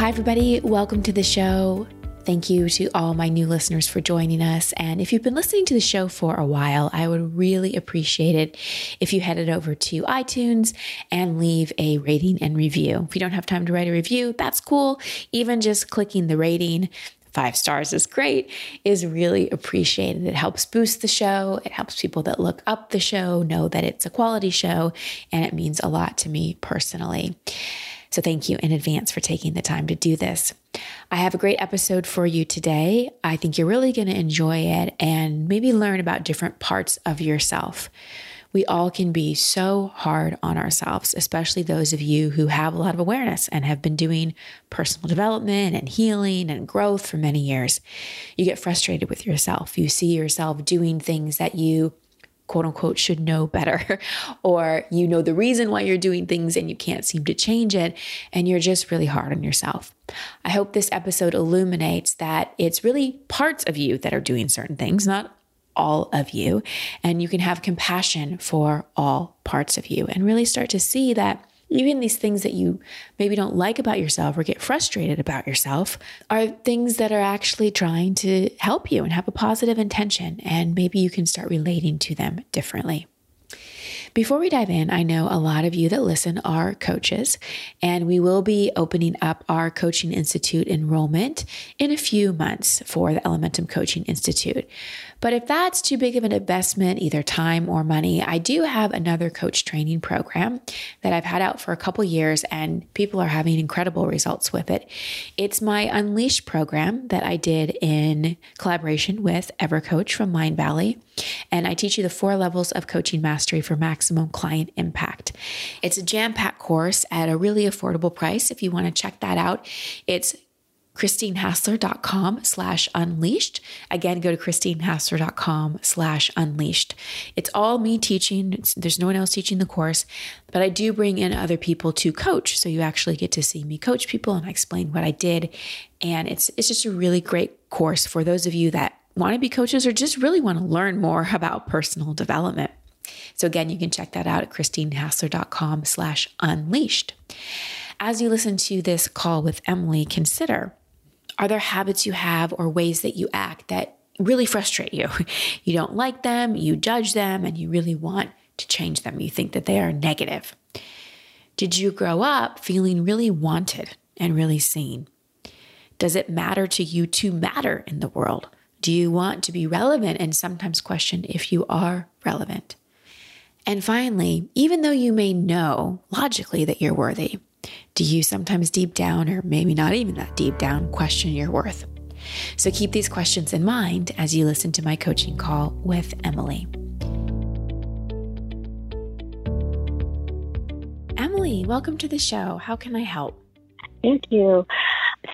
Hi, everybody. Welcome to the show. Thank you to all my new listeners for joining us. And if you've been listening to the show for a while, I would really appreciate it if you headed over to iTunes and leave a rating and review. If you don't have time to write a review, that's cool. Even just clicking the rating, five stars is great, is really appreciated. It helps boost the show. It helps people that look up the show know that it's a quality show, and it means a lot to me personally. So thank you in advance for taking the time to do this. I have a great episode for you today. I think you're really going to enjoy it and maybe learn about different parts of yourself. We all can be so hard on ourselves, especially those of you who have a lot of awareness and have been doing personal development and healing and growth for many years. You get frustrated with yourself. You see yourself doing things that you quote unquote should know better, or you know the reason why you're doing things and you can't seem to change it, and you're just really hard on yourself. I hope this episode illuminates that it's really parts of you that are doing certain things, not all of you. And you can have compassion for all parts of you and really start to see that even these things that you maybe don't like about yourself or get frustrated about yourself are things that are actually trying to help you and have a positive intention. And maybe you can start relating to them differently. Before we dive in, I know a lot of you that listen are coaches, and we will be opening up our Coaching Institute enrollment in a few months for the Elementum Coaching Institute. But if that's too big of an investment, either time or money, I do have another coach training program that I've had out for a couple years and people are having incredible results with it. It's my Unleashed program that I did in collaboration with EverCoach from Mindvalley. And I teach you the four levels of coaching mastery for maximum client impact. It's a jam packed course at a really affordable price. If you want to check that out, it's christinehassler.com slash unleashed. Again, go to christinehassler.com slash unleashed. It's all me teaching. It's, there's no one else teaching the course, but I do bring in other people to coach. So you actually get to see me coach people and I explain what I did. And it's, it's just a really great course for those of you that want to be coaches or just really want to learn more about personal development. So again, you can check that out at christinehassler.com slash unleashed. As you listen to this call with Emily, consider are there habits you have or ways that you act that really frustrate you? You don't like them, you judge them, and you really want to change them. You think that they are negative. Did you grow up feeling really wanted and really seen? Does it matter to you to matter in the world? Do you want to be relevant and sometimes question if you are relevant? And finally, even though you may know logically that you're worthy, do you sometimes deep down, or maybe not even that deep down, question your worth? So keep these questions in mind as you listen to my coaching call with Emily. Emily, welcome to the show. How can I help? Thank you.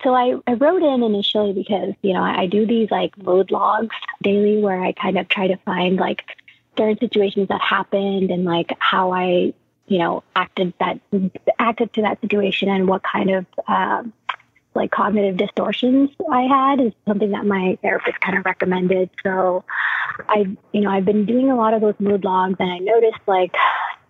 So I, I wrote in initially because, you know, I, I do these like mood logs daily where I kind of try to find like certain situations that happened and like how I you know, acted that acted to that situation and what kind of um, like cognitive distortions I had is something that my therapist kind of recommended. So I, you know, I've been doing a lot of those mood logs and I noticed like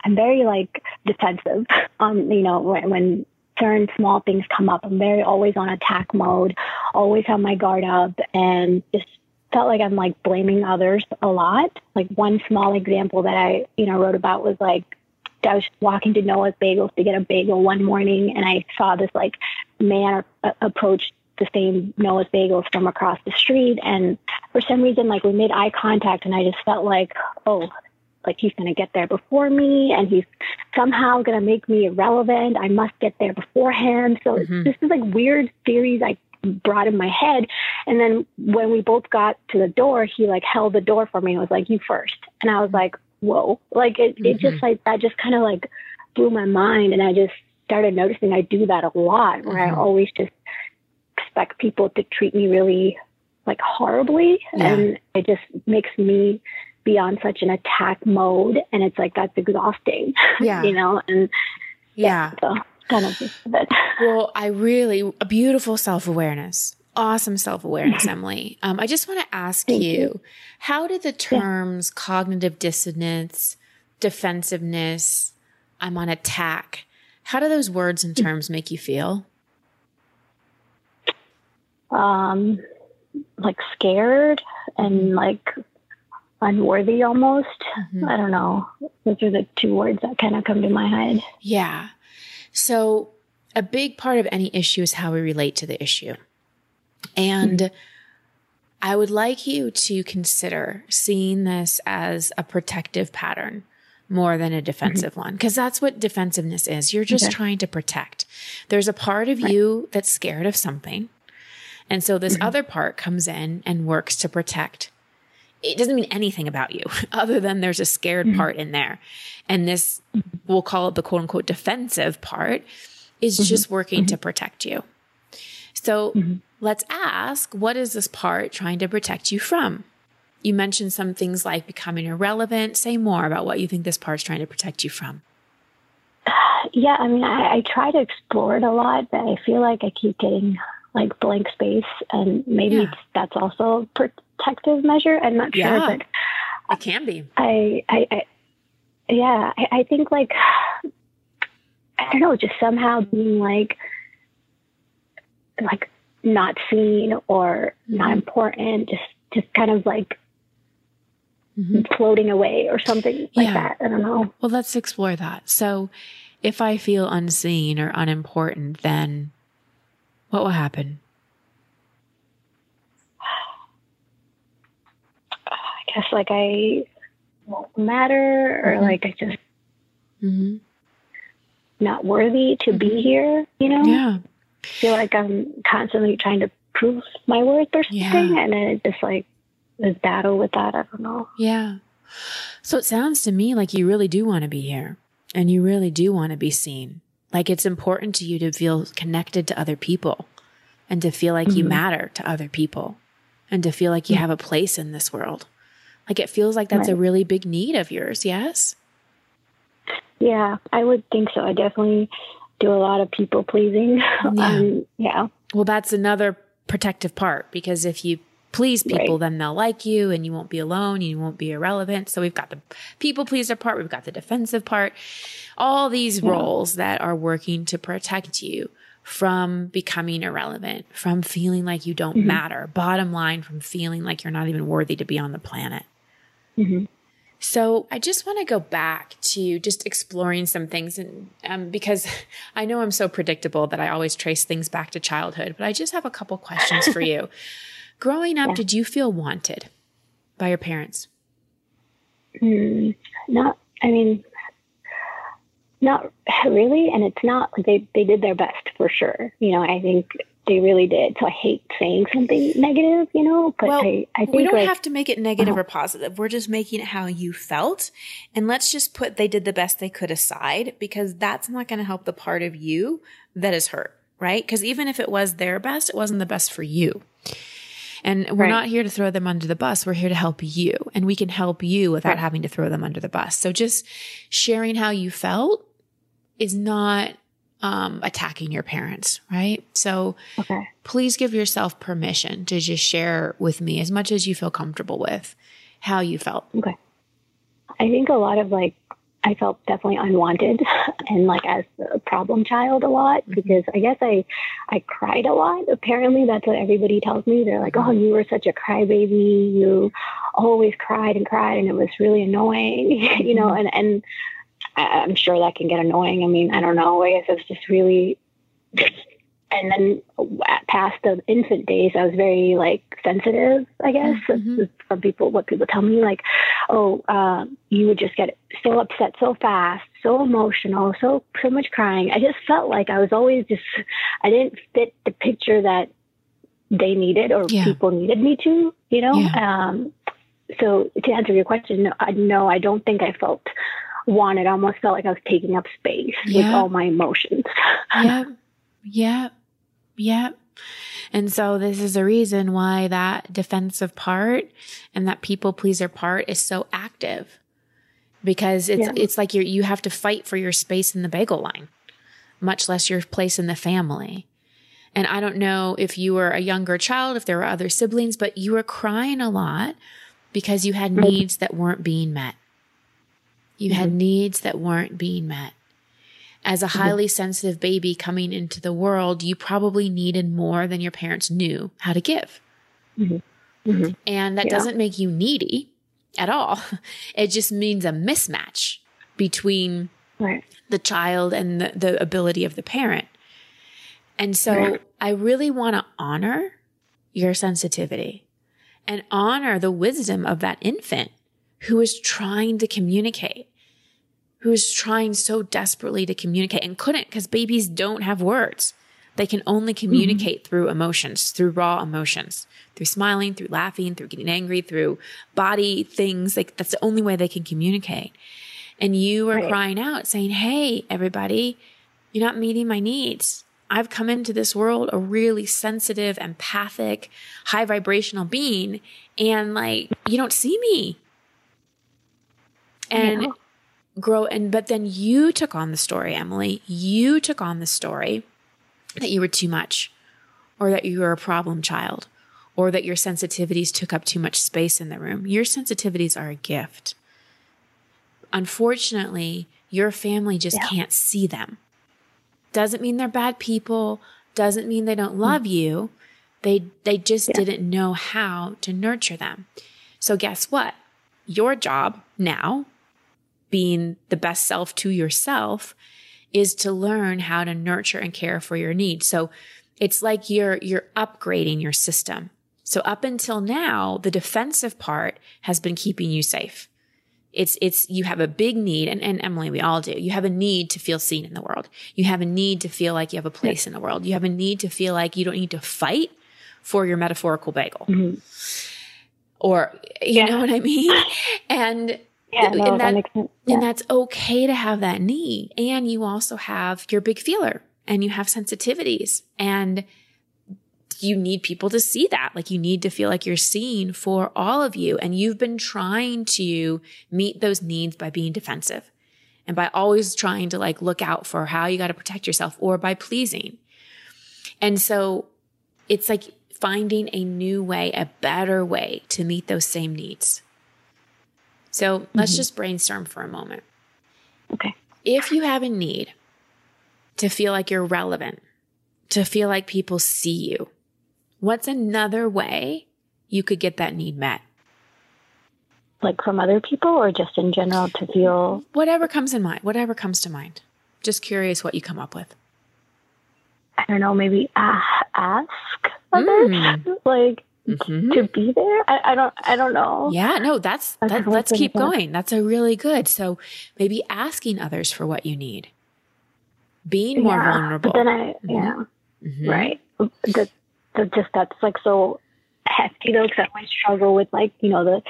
I'm very like defensive on, you know, when, when certain small things come up. I'm very always on attack mode, always have my guard up and just felt like I'm like blaming others a lot. Like one small example that I, you know, wrote about was like I was walking to Noah's Bagels to get a bagel one morning, and I saw this like man approach the same Noah's Bagels from across the street, and for some reason, like we made eye contact, and I just felt like, oh, like he's going to get there before me, and he's somehow going to make me irrelevant. I must get there beforehand. So mm-hmm. this is like weird theories I brought in my head. And then when we both got to the door, he like held the door for me and was like, "You first. And I was like, whoa, like it, mm-hmm. it just mm-hmm. like that just kind of like blew my mind. And I just started noticing I do that a lot where mm-hmm. I always just expect people to treat me really like horribly. Yeah. And it just makes me be on such an attack mode. And it's like, that's exhausting. Yeah. you know? And yeah. yeah so kind of. Well, I really, a beautiful self awareness. Awesome self awareness, Emily. Um, I just want to ask you, you, how did the terms yeah. cognitive dissonance, defensiveness, I'm on attack, how do those words and terms make you feel? Um, like scared and mm-hmm. like unworthy almost. Mm-hmm. I don't know. Those are the two words that kind of come to my head. Yeah. So, a big part of any issue is how we relate to the issue. And mm-hmm. I would like you to consider seeing this as a protective pattern more than a defensive mm-hmm. one, because that's what defensiveness is. You're just okay. trying to protect. There's a part of right. you that's scared of something. And so this mm-hmm. other part comes in and works to protect. It doesn't mean anything about you other than there's a scared mm-hmm. part in there. And this, we'll call it the quote unquote defensive part, is mm-hmm. just working to mm-hmm. protect you. So mm-hmm. let's ask, what is this part trying to protect you from? You mentioned some things like becoming irrelevant. Say more about what you think this part is trying to protect you from. Yeah, I mean, I, I try to explore it a lot, but I feel like I keep getting like blank space, and maybe yeah. that's also a protective measure. I'm not yeah, sure, but it can be. I, I, I yeah, I, I think like I don't know, just somehow being like like not seen or mm-hmm. not important, just just kind of like mm-hmm. floating away or something like yeah. that. I don't know. Well, let's explore that. So, if I feel unseen or unimportant, then what will happen? I guess like I won't matter or mm-hmm. like I just mm-hmm. not worthy to mm-hmm. be here, you know? Yeah. Feel like I'm constantly trying to prove my worth or something. Yeah. And then it just like this battle with that. I don't know. Yeah. So it sounds to me like you really do want to be here and you really do want to be seen. Like it's important to you to feel connected to other people and to feel like mm-hmm. you matter to other people and to feel like you have a place in this world. Like it feels like that's right. a really big need of yours. Yes. Yeah, I would think so. I definitely do a lot of people pleasing. Yeah. Um, yeah. Well, that's another protective part because if you please people, right. then they'll like you and you won't be alone. You won't be irrelevant. So we've got the people pleaser part. We've got the defensive part, all these yeah. roles that are working to protect you from becoming irrelevant, from feeling like you don't mm-hmm. matter. Bottom line, from feeling like you're not even worthy to be on the planet. Mm-hmm. So I just want to go back to just exploring some things, and um, because I know I'm so predictable that I always trace things back to childhood, but I just have a couple questions for you. Growing up, yeah. did you feel wanted by your parents? Mm, not. I mean, not really, and it's not they they did their best for sure. You know, I think they really did. So I hate saying something negative, you know, but well, I, I think we don't like, have to make it negative uh, or positive. We're just making it how you felt. And let's just put they did the best they could aside because that's not going to help the part of you that is hurt, right? Because even if it was their best, it wasn't the best for you. And we're right. not here to throw them under the bus. We're here to help you and we can help you without right. having to throw them under the bus. So just sharing how you felt is not um, attacking your parents, right? So okay. please give yourself permission to just share with me as much as you feel comfortable with how you felt. Okay. I think a lot of like, I felt definitely unwanted and like as a problem child a lot mm-hmm. because I guess I, I cried a lot. Apparently that's what everybody tells me. They're like, oh, you were such a crybaby. You always cried and cried and it was really annoying, you know, mm-hmm. and, and, I, am sure that can get annoying. I mean, I don't know. I guess it's just really. And then past the infant days, I was very like sensitive. I guess mm-hmm. some people, what people tell me, like, oh, uh, you would just get so upset so fast, so emotional, so so much crying. I just felt like I was always just. I didn't fit the picture that they needed or yeah. people needed me to. You know. Yeah. Um, so to answer your question, no, I, no, I don't think I felt wanted. I almost felt like I was taking up space yeah. with all my emotions. yep. Yep. Yep. And so this is a reason why that defensive part and that people pleaser part is so active because it's, yeah. it's like you you have to fight for your space in the bagel line, much less your place in the family. And I don't know if you were a younger child, if there were other siblings, but you were crying a lot because you had mm-hmm. needs that weren't being met. You mm-hmm. had needs that weren't being met. As a mm-hmm. highly mm-hmm. sensitive baby coming into the world, you probably needed more than your parents knew how to give. Mm-hmm. mm-hmm. And that yeah. doesn't make you needy at all. It just means a mismatch between right. the child and the, the, ability of the parent. And so right. I really want to honor your sensitivity and honor the wisdom of that infant who is trying to communicate, who is trying so desperately to communicate and couldn't because babies don't have words. They can only mm-hmm. communicate mm-hmm. through emotions, through raw emotions, through smiling, through laughing, through getting angry, through body things. Like that's the only way they can communicate. And you are right. crying out saying, Hey, everybody, you're not meeting my needs. I've come into this world a really sensitive, empathic, high vibrational being. And like, you don't see me. And yeah. grow. And, but then you took on the story, Emily. You took on the story that you were too much or that you were a problem child or that your sensitivities took up too much space in the room. Your sensitivities are a gift. Unfortunately, your family just yeah. can't see them. Doesn't mean they're bad people, doesn't mean they don't love mm. you. They they just yeah. didn't know how to nurture them. So guess what? Your job now, being the best self to yourself, is to learn how to nurture and care for your needs. So it's like you're you're upgrading your system. So up until now, the defensive part has been keeping you safe. It's, it's, you have a big need, and, and Emily, we all do. You have a need to feel seen in the world. You have a need to feel like you have a place in the world. You have a need to feel like you don't need to fight for your metaphorical bagel. Mm-hmm. Or, you yeah. know what I mean? And, yeah, no, and, that, that yeah. and that's okay to have that need. And you also have your big feeler and you have sensitivities and you need people to see that. Like you need to feel like you're seen for all of you. And you've been trying to meet those needs by being defensive and by always trying to like look out for how you got to protect yourself or by pleasing. And so it's like finding a new way, a better way to meet those same needs. So mm-hmm. let's just brainstorm for a moment. Okay. If you have a need to feel like you're relevant, to feel like people see you, What's another way you could get that need met? Like from other people or just in general to feel? Whatever comes in mind, whatever comes to mind. Just curious what you come up with. I don't know, maybe ask others, mm. like mm-hmm. to be there. I, I, don't, I don't know. Yeah, no, that's, that, let's keep going. That's a really good. So maybe asking others for what you need, being more yeah, vulnerable. But then I, mm-hmm. yeah, mm-hmm. right. The, so just that's like so hefty though because I always struggle with like you know the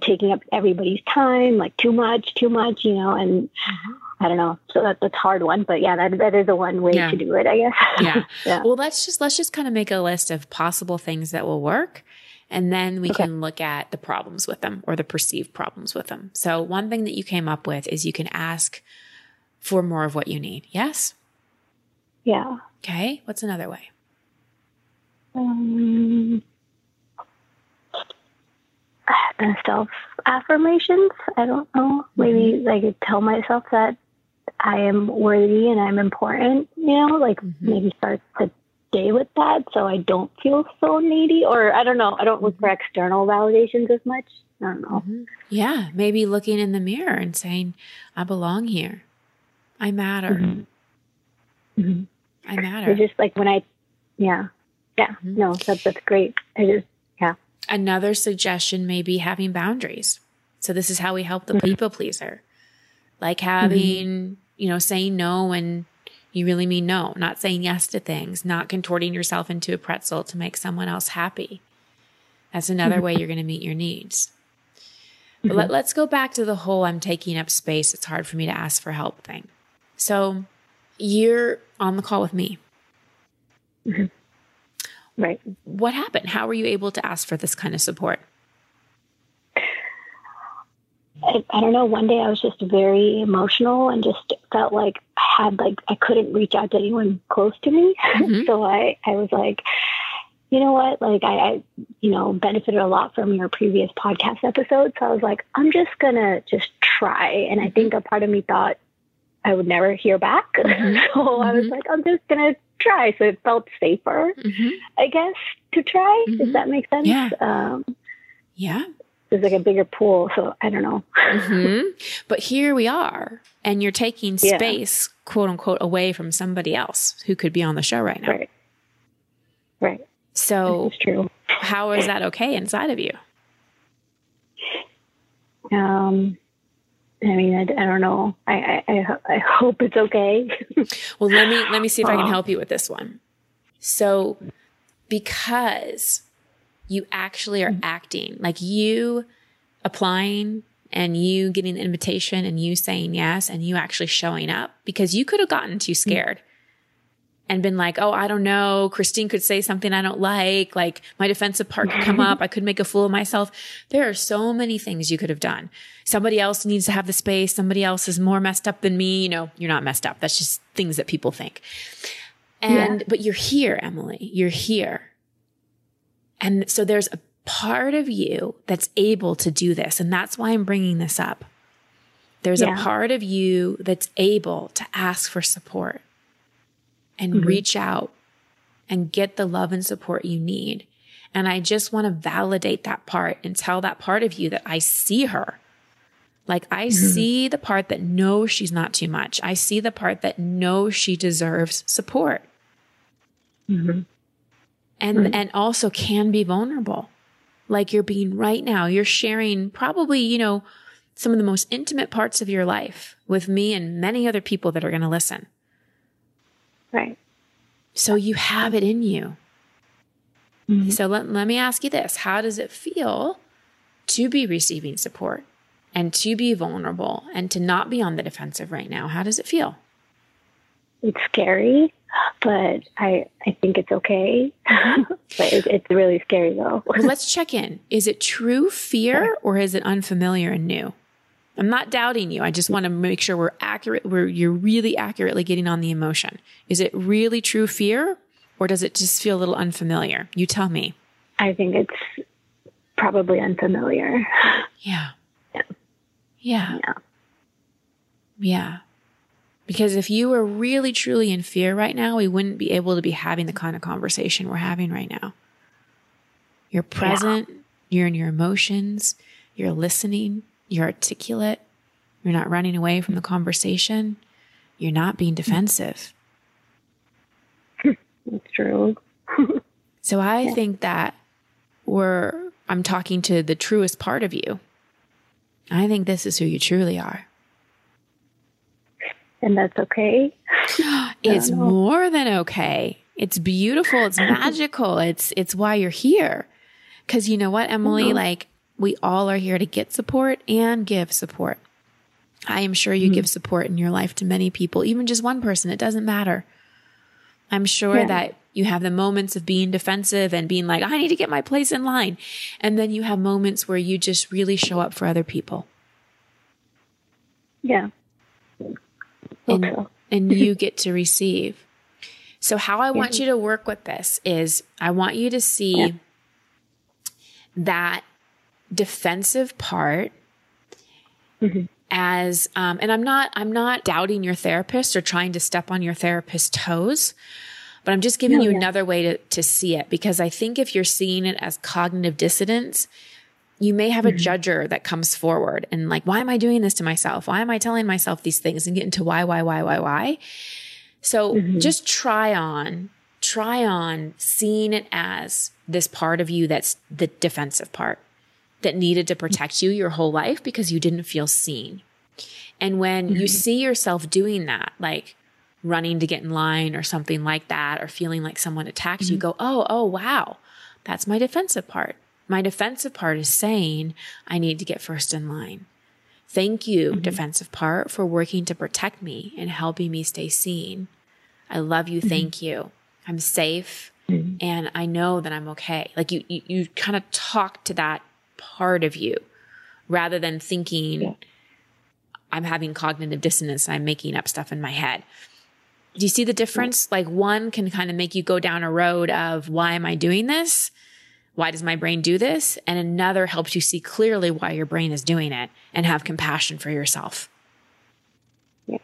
taking up everybody's time like too much too much you know and mm-hmm. I don't know. So that, that's a hard one but yeah that that is the one way yeah. to do it I guess. Yeah. yeah. Well let's just let's just kind of make a list of possible things that will work and then we okay. can look at the problems with them or the perceived problems with them. So one thing that you came up with is you can ask for more of what you need. Yes? Yeah. Okay. What's another way? Um, self affirmations. I don't know. Maybe mm-hmm. like tell myself that I am worthy and I'm important. You know, like mm-hmm. maybe start the day with that, so I don't feel so needy. Or I don't know. I don't look for mm-hmm. external validations as much. I don't know. Mm-hmm. Yeah, maybe looking in the mirror and saying, "I belong here. I matter. Mm-hmm. Mm-hmm. I matter." It's just like when I, yeah, yeah, no, that, that's great. I just. Another suggestion may be having boundaries. So this is how we help the mm-hmm. people pleaser. Like having, mm-hmm. you know, saying no when you really mean no, not saying yes to things, not contorting yourself into a pretzel to make someone else happy. That's another mm-hmm. way you're going to meet your needs. But let, let's go back to the whole I'm taking up space. It's hard for me to ask for help thing. So you're on the call with me. Right. What happened? How were you able to ask for this kind of support? I, I don't know. One day I was just very emotional and just felt like I had like I couldn't reach out to anyone close to me. Mhm. so I I was like, you know what? Like I, I you know benefited a lot from your previous podcast episode. So I was like, I'm just gonna just try. And I think a part of me thought I would never hear back. Mhm. so I was Mhm. like, I'm just gonna try. So it felt safer, Mm-hmm. I guess, to try. Does that make sense? Yeah. Um, Yeah. there's like a bigger pool. So I don't know. hmm But here we are, and you're taking Yeah. space, quote unquote, away from somebody else who could be on the show right now. Right. Right. So, It's true. how is that okay inside of you? Um, I mean, I, I don't know. I, I, I, hope it's okay. Well, let me let me see if I can help you with this one. So, because you actually are mm-hmm. acting like you applying and you getting the invitation and you saying yes and you actually showing up because you could have gotten too mm-hmm. scared and been like, "Oh, I don't know, Christine could say something I don't like, like my defensive part could come up, I could make a fool of myself." There are so many things you could have done. Somebody else needs to have the space, somebody else is more messed up than me, you know, you're not messed up. That's just things that people think. And but you're here, Emily. You're here. And so there's a part of you that's able to do this. And that's why I'm bringing this up. There's a part of you that's able to ask for support and Mhm. reach out and get the love and support you need. And I just want to validate that part and tell that part of you that I see her. Like I see the part that knows she's not too much. I see the part that knows she deserves support mm-hmm. and Right. and also can be vulnerable like you're being right now you're sharing probably you know some of the most intimate parts of your life with me and many other people that are going to listen Right. so you have it in you Mhm. so let, let me ask you this how does it feel to be receiving support and to be vulnerable and to not be on the defensive right now how does it feel It's scary, but I, I think it's okay. but it, it's really scary though. Well, let's check in. Is it true fear or is it unfamiliar and new? I'm not doubting you. I just want to make sure we're accurate. We're, you're really accurately getting on the emotion. Is it really true fear or does it just feel a little unfamiliar? You tell me. I think it's probably unfamiliar. Yeah. Yeah. Yeah. Yeah. Yeah. Because if you were really truly in fear right now, we wouldn't be able to be having the kind of conversation we're having right now. You're present, you're in your emotions, you're listening, you're articulate, you're not running away from the conversation, you're not being defensive. It's true. So I think that we're, I'm talking to the truest part of you. I think this is who you truly are. And that's okay. It's more than okay. It's beautiful. It's magical. It's it's why you're here. Cuz you know what, Emily, Mhm. like we all are here to get support and give support. I am sure you hmm. give support in your life to many people, even just one person, it doesn't matter. I'm sure Yeah. that you have the moments of being defensive and being like, I need to get my place in line. And then you have moments where you just really show up for other people. Yeah. And- so. and you get to receive. So, how I want you to work with this is I want you to see Yeah. that defensive part Mhm. as um, and i'm not i'm not doubting your therapist or trying to step on your therapist's toes but i'm just giving No, you yeah. another way to, to see it because i think if you're seeing it as cognitive dissonance you may have a Mm-hmm. judger that comes forward and like why am i doing this to myself why am i telling myself these things and get into why why why why why so Mhm. just try on try on seeing it as this part of you that's the defensive part that needed to protect you your whole life because you didn't feel seen. And when you see yourself doing that, like running to get in line or something like that, or feeling like someone attacked you, go, oh, oh, wow, that's my defensive part. My defensive part is saying, I need to get first in line. Thank you, mm-hmm. defensive part, for working to protect me and helping me stay seen. I love you. Mm-hmm. Thank you. I'm safe mm-hmm. and I know that I'm okay. Like you, you, you kind of talk to that part of you rather than thinking yeah. I'm having cognitive dissonance. I'm making up stuff in my head. Do you see the difference? Like one can kind of make you go down a road of why am I doing this? Why does my brain do this? And another helps you see clearly why your brain is doing it and have compassion for yourself. Yeah.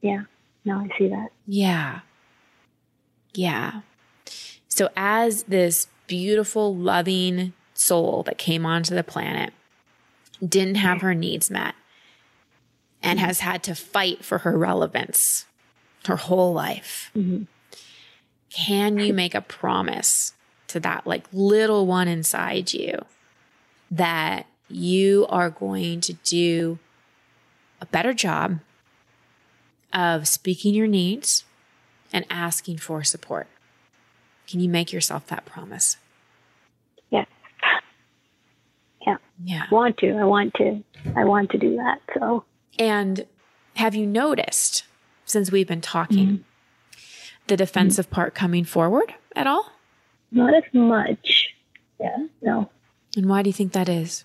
Yeah. No, I see that. Yeah. Yeah. So, as this beautiful, loving soul that came onto the planet didn't have her needs met and has had to fight for her relevance her whole life, mm-hmm. can you make a promise to that like little one inside you that you are going to do a better job of speaking your needs and asking for support. Can you make yourself that promise? Yeah. Yeah. Want to. I want to. I want to do that. So. And have you noticed since we've been talking mm-hmm. the defensive mm-hmm. part coming forward at all? Not as much. Yeah. No. And why do you think that is?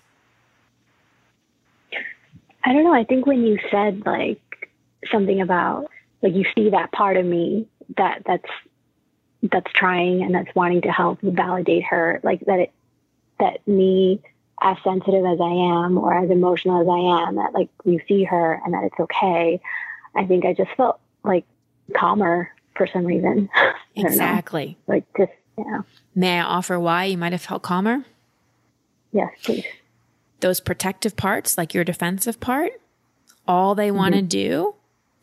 I don't know. I think when you said like something about like you see that part of me that that's that's trying and that's wanting to help validate her like that it that me as sensitive as I am or as emotional as I am that like you see her and that it's okay. I think I just felt like calmer for some reason. Exactly. Like just yeah. May I offer why you might have felt calmer? Yes, please. Those protective parts, like your defensive part, all they want to mm-hmm. do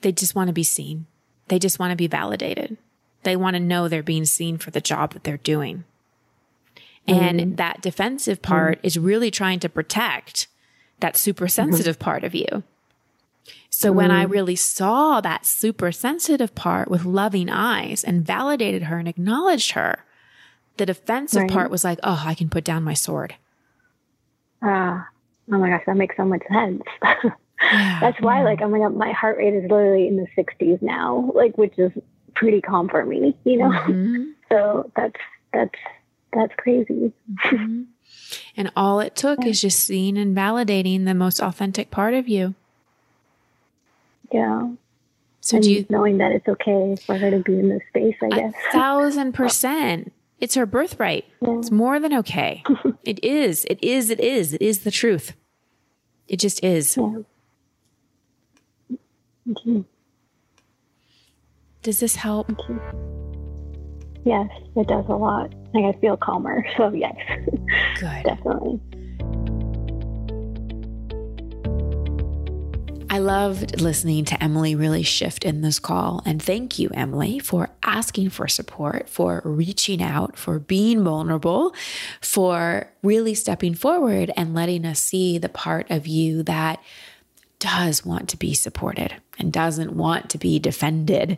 they just want to be seen. They just want to be validated. They want to know they're being seen for the job that they're doing. And mm-hmm. that defensive part mm-hmm. is really trying to protect that super mm-hmm. sensitive mm-hmm. part of you. So when I mm-hmm. really saw that super sensitive part with loving eyes and validated her and acknowledged her, the defensive right. part was like, oh, I can put down my sword. Ah, oh my gosh, that makes so much sense. That's why, like, I'm like, my heart rate is literally in the 60s now, like, which is pretty calm for me, you know? Mm-hmm. So that's, that's, that's crazy. Mm-hmm. And all it took yeah. is just seeing and validating the most authentic part of you. Yeah. So and do you knowing that it's okay for her to be in this space, I guess. Thousand percent. It's her birthright. Yeah. It's more than okay. it is. It is. It is. It is the truth. It just is. Yeah. Does this help? Yes, it does a lot. Like I feel calmer. So yes. Good. Definitely. I loved listening to Emily really shift in this call. And thank you, Emily, for asking for support, for reaching out, for being vulnerable, for really stepping forward and letting us see the part of you that does want to be supported and doesn't want to be defended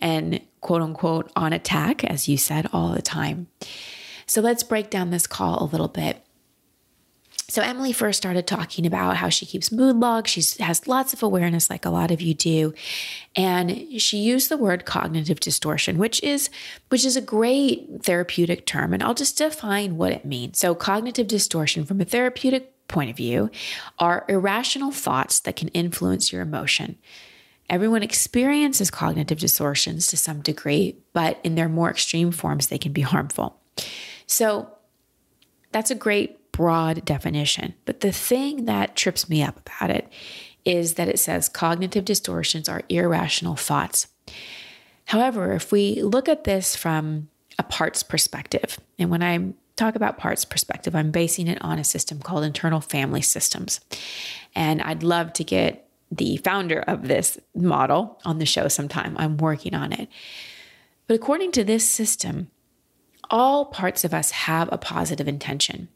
and quote unquote on attack, as you said all the time. So let's break down this call a little bit. So Emily first started talking about how she keeps mood logs. She has lots of awareness, like a lot of you do, and she used the word cognitive distortion, which is which is a great therapeutic term. And I'll just define what it means. So cognitive distortion, from a therapeutic point of view are irrational thoughts that can influence your emotion. Everyone experiences cognitive distortions to some degree, but in their more extreme forms, they can be harmful. So that's a great broad definition. But the thing that trips me up about it is that it says cognitive distortions are irrational thoughts. However, if we look at this from a parts perspective, and when I'm talk about parts perspective, I'm basing it on a system called internal family systems. And I'd love to get the founder of this model on the show sometime. I'm working on it. But according to this system, all parts of us have a positive intention.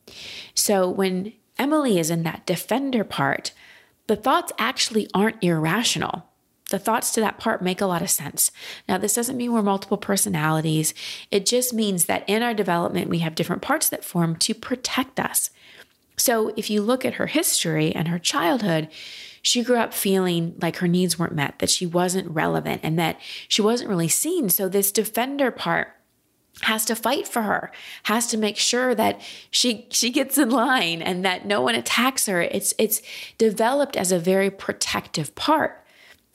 So when Emily is in that defender part, the thoughts actually aren't irrational. the thoughts to that part make a lot of sense. Now, this doesn't mean we're multiple personalities. It just means that in our development, we have different parts that form to protect us. So, if you look at her history and her childhood, she grew up feeling like her needs weren't met, that she wasn't relevant, and that she wasn't really seen. So, this defender part has to fight for her has to make sure that she she gets in line and that no one attacks her. It's it's developed as a very protective part.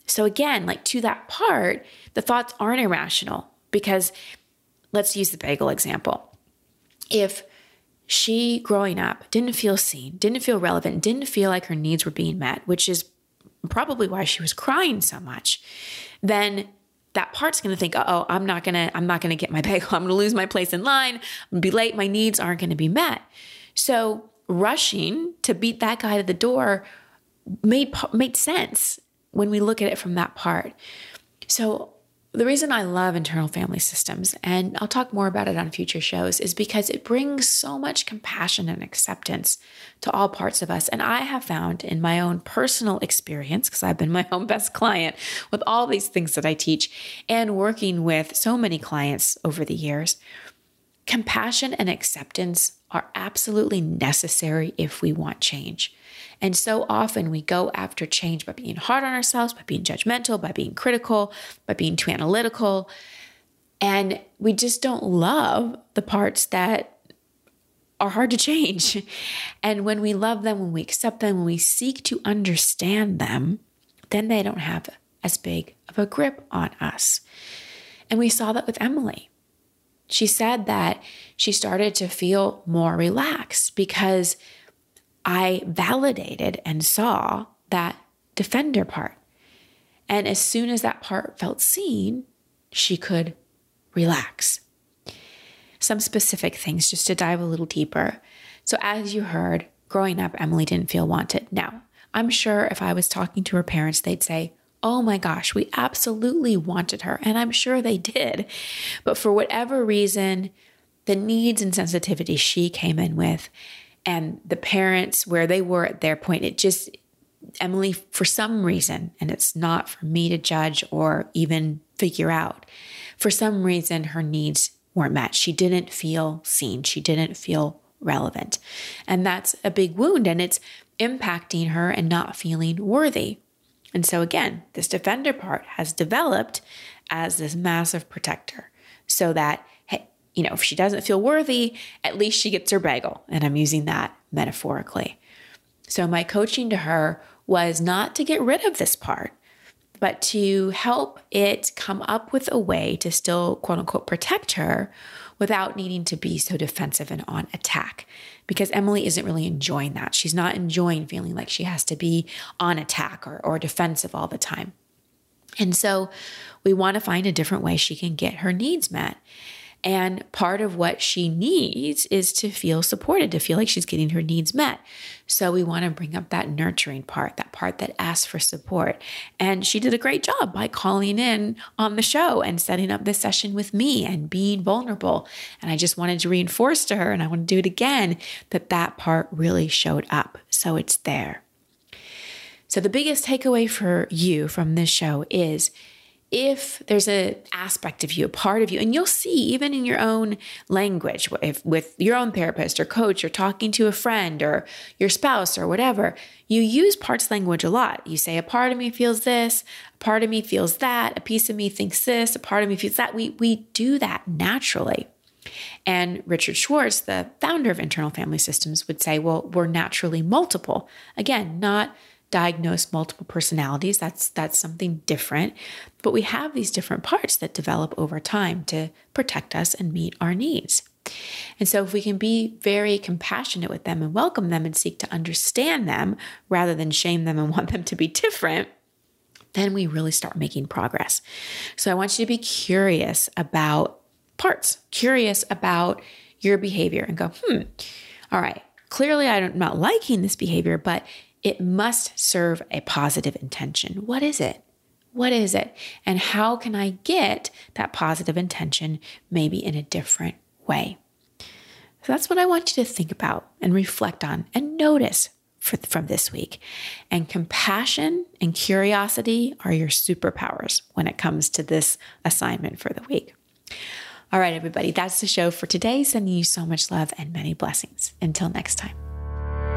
So again like to that part the thoughts aren't irrational because let's use the bagel example. If she growing up didn't feel seen didn't feel relevant didn't feel like her needs were being met which is probably why she was crying so much then that part's going to think, oh, I'm not going to, I'm not going to get my bagel. I'm going to lose my place in line. I'm to be late. My needs aren't going to be met. So rushing to beat that guy to the door made, made sense when we look at it from that part. So the reason I love internal family systems, and I'll talk more about it on future shows, is because it brings so much compassion and acceptance to all parts of us. And I have found in my own personal experience, because I've been my own best client with all these things that I teach and working with so many clients over the years, compassion and acceptance are absolutely necessary if we want change. And so often we go after change by being hard on ourselves, by being judgmental, by being critical, by being too analytical. And we just don't love the parts that are hard to change. And when we love them, when we accept them, when we seek to understand them, then they don't have as big of a grip on us. And we saw that with Emily. She said that she started to feel more relaxed because I validated and saw that defender part. And as soon as that part felt seen, she could relax. Some specific things just to dive a little deeper. So, as you heard, growing up, Emily didn't feel wanted. Now, I'm sure if I was talking to her parents, they'd say, Oh my gosh, we absolutely wanted her. And I'm sure they did. But for whatever reason, the needs and sensitivity she came in with and the parents where they were at their point it just emily for some reason and it's not for me to judge or even figure out for some reason her needs weren't met. She didn't feel seen. She didn't feel relevant. And that's a big wound and it's impacting her and not feeling worthy. And so again this defender part has developed as this massive protector so that you know, if she doesn't feel worthy, at least she gets her bagel. And I'm using that metaphorically. So my coaching to her was not to get rid of this part, but to help it come up with a way to still quote unquote protect her without needing to be so defensive and on attack. Because Emily isn't really enjoying that. She's not enjoying feeling like she has to be on attack or, or defensive all the time. And so we want to find a different way she can get her needs met. And part of what she needs is to feel supported, to feel like she's getting her needs met. So we want to bring up that nurturing part, that part that asks for support. And she did a great job by calling in on the show and setting up this session with me and being vulnerable. And I just wanted to reinforce to her, and I want to do it again, that that part really showed up. So it's there. So the biggest takeaway for you from this show is if there's an aspect of you, a part of you, and you'll see even in your own language, if with your own therapist or coach or talking to a friend or your spouse or whatever, you use parts language a lot. You say, a part of me feels this, a part of me feels that, a piece of me thinks this, a part of me feels that. We, we do that naturally. And Richard Schwartz, the founder of Internal Family Systems, would say, well, we're naturally multiple. Again, not diagnose multiple personalities. That's that's something different. But we have these different parts that develop over time to protect us and meet our needs. And so if we can be very compassionate with them and welcome them and seek to understand them rather than shame them and want them to be different, then we really start making progress. So I want you to be curious about parts, curious about your behavior and go, hmm, all right, clearly I'm not liking this behavior, but it must serve a positive intention. What is it? What is it? And how can I get that positive intention maybe in a different way? So that's what I want you to think about and reflect on and notice for, from this week. And compassion and curiosity are your superpowers when it comes to this assignment for the week. All right, everybody, that's the show for today. Sending you so much love and many blessings. Until next time.